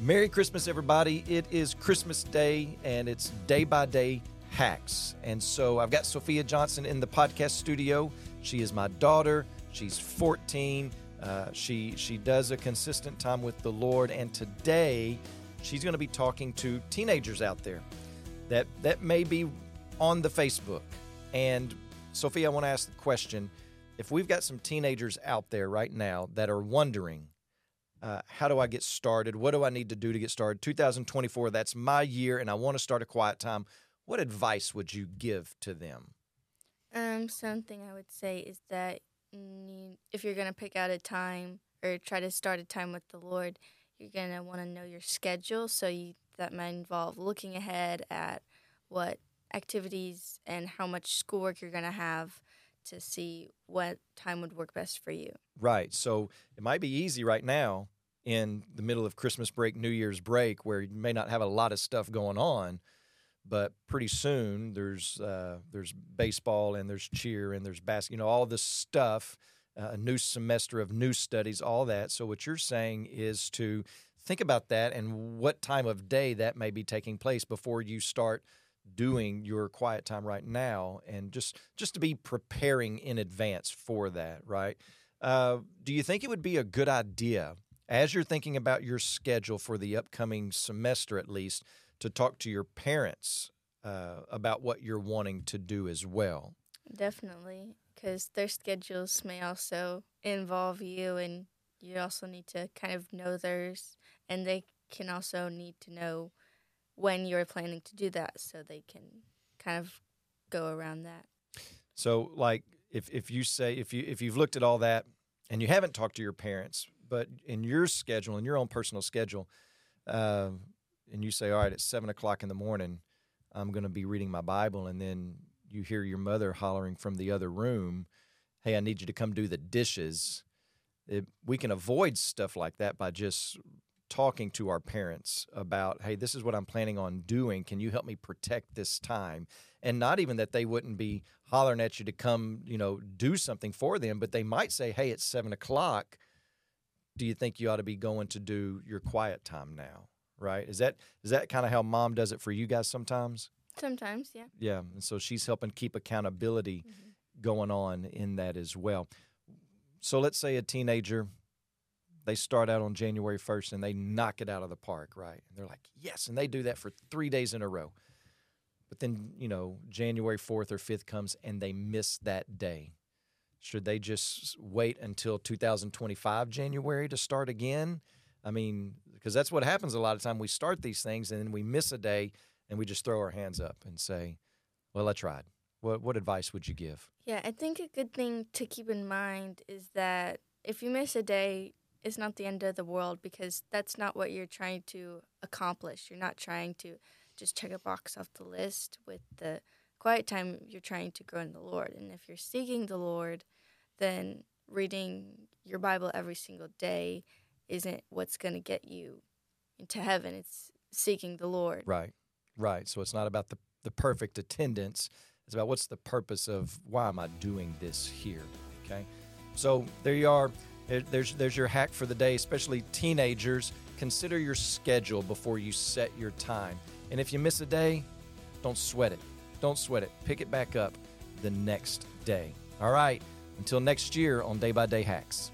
Merry Christmas, everybody. It is Christmas Day and it's day by day hacks. And so I've got Sophia Johnson in the podcast studio. She is my daughter. She's 14. Uh, she she does a consistent time with the Lord, and today she's going to be talking to teenagers out there that that may be on the Facebook. And Sophia, I want to ask the question: If we've got some teenagers out there right now that are wondering, uh, how do I get started? What do I need to do to get started? 2024, that's my year, and I want to start a quiet time. What advice would you give to them? Um, something I would say is that if you're gonna pick out a time or try to start a time with the Lord, you're gonna want to know your schedule. So you, that might involve looking ahead at what activities and how much schoolwork you're gonna have to see what time would work best for you. Right. So it might be easy right now in the middle of Christmas break, New Year's break, where you may not have a lot of stuff going on, but pretty soon there's uh, there's baseball and there's cheer and there's basketball, you know, all this stuff. Uh, a new semester of new studies, all that. So what you're saying is to think about that and what time of day that may be taking place before you start doing your quiet time right now, and just just to be preparing in advance for that. Right? Uh, do you think it would be a good idea as you're thinking about your schedule for the upcoming semester, at least? to talk to your parents uh, about what you're wanting to do as well. Definitely, because their schedules may also involve you, and you also need to kind of know theirs, and they can also need to know when you're planning to do that, so they can kind of go around that. So, like, if if you say if you if you've looked at all that and you haven't talked to your parents, but in your schedule, in your own personal schedule, uh, and you say, all right, at seven o'clock in the morning, I'm going to be reading my Bible, and then you hear your mother hollering from the other room, hey, I need you to come do the dishes. It, we can avoid stuff like that by just talking to our parents about, hey, this is what I'm planning on doing. Can you help me protect this time? And not even that they wouldn't be hollering at you to come, you know, do something for them, but they might say, hey, it's seven o'clock. Do you think you ought to be going to do your quiet time now? right? Is that is that kind of how mom does it for you guys sometimes? Sometimes, yeah. Yeah, and so she's helping keep accountability mm-hmm. going on in that as well. So let's say a teenager they start out on January 1st and they knock it out of the park, right? And they're like, "Yes," and they do that for 3 days in a row. But then, you know, January 4th or 5th comes and they miss that day. Should they just wait until 2025 January to start again? I mean, because that's what happens a lot of time. We start these things and then we miss a day and we just throw our hands up and say, "Well, I tried." What what advice would you give? Yeah, I think a good thing to keep in mind is that if you miss a day, it's not the end of the world because that's not what you're trying to accomplish. You're not trying to just check a box off the list with the quiet time. You're trying to grow in the Lord, and if you're seeking the Lord, then reading your Bible every single day isn't what's going to get you into heaven. It's seeking the Lord. Right, right. So it's not about the, the perfect attendance. It's about what's the purpose of why am I doing this here? Okay. So there you are. There's, there's your hack for the day, especially teenagers. Consider your schedule before you set your time. And if you miss a day, don't sweat it. Don't sweat it. Pick it back up the next day. All right. Until next year on Day by Day Hacks.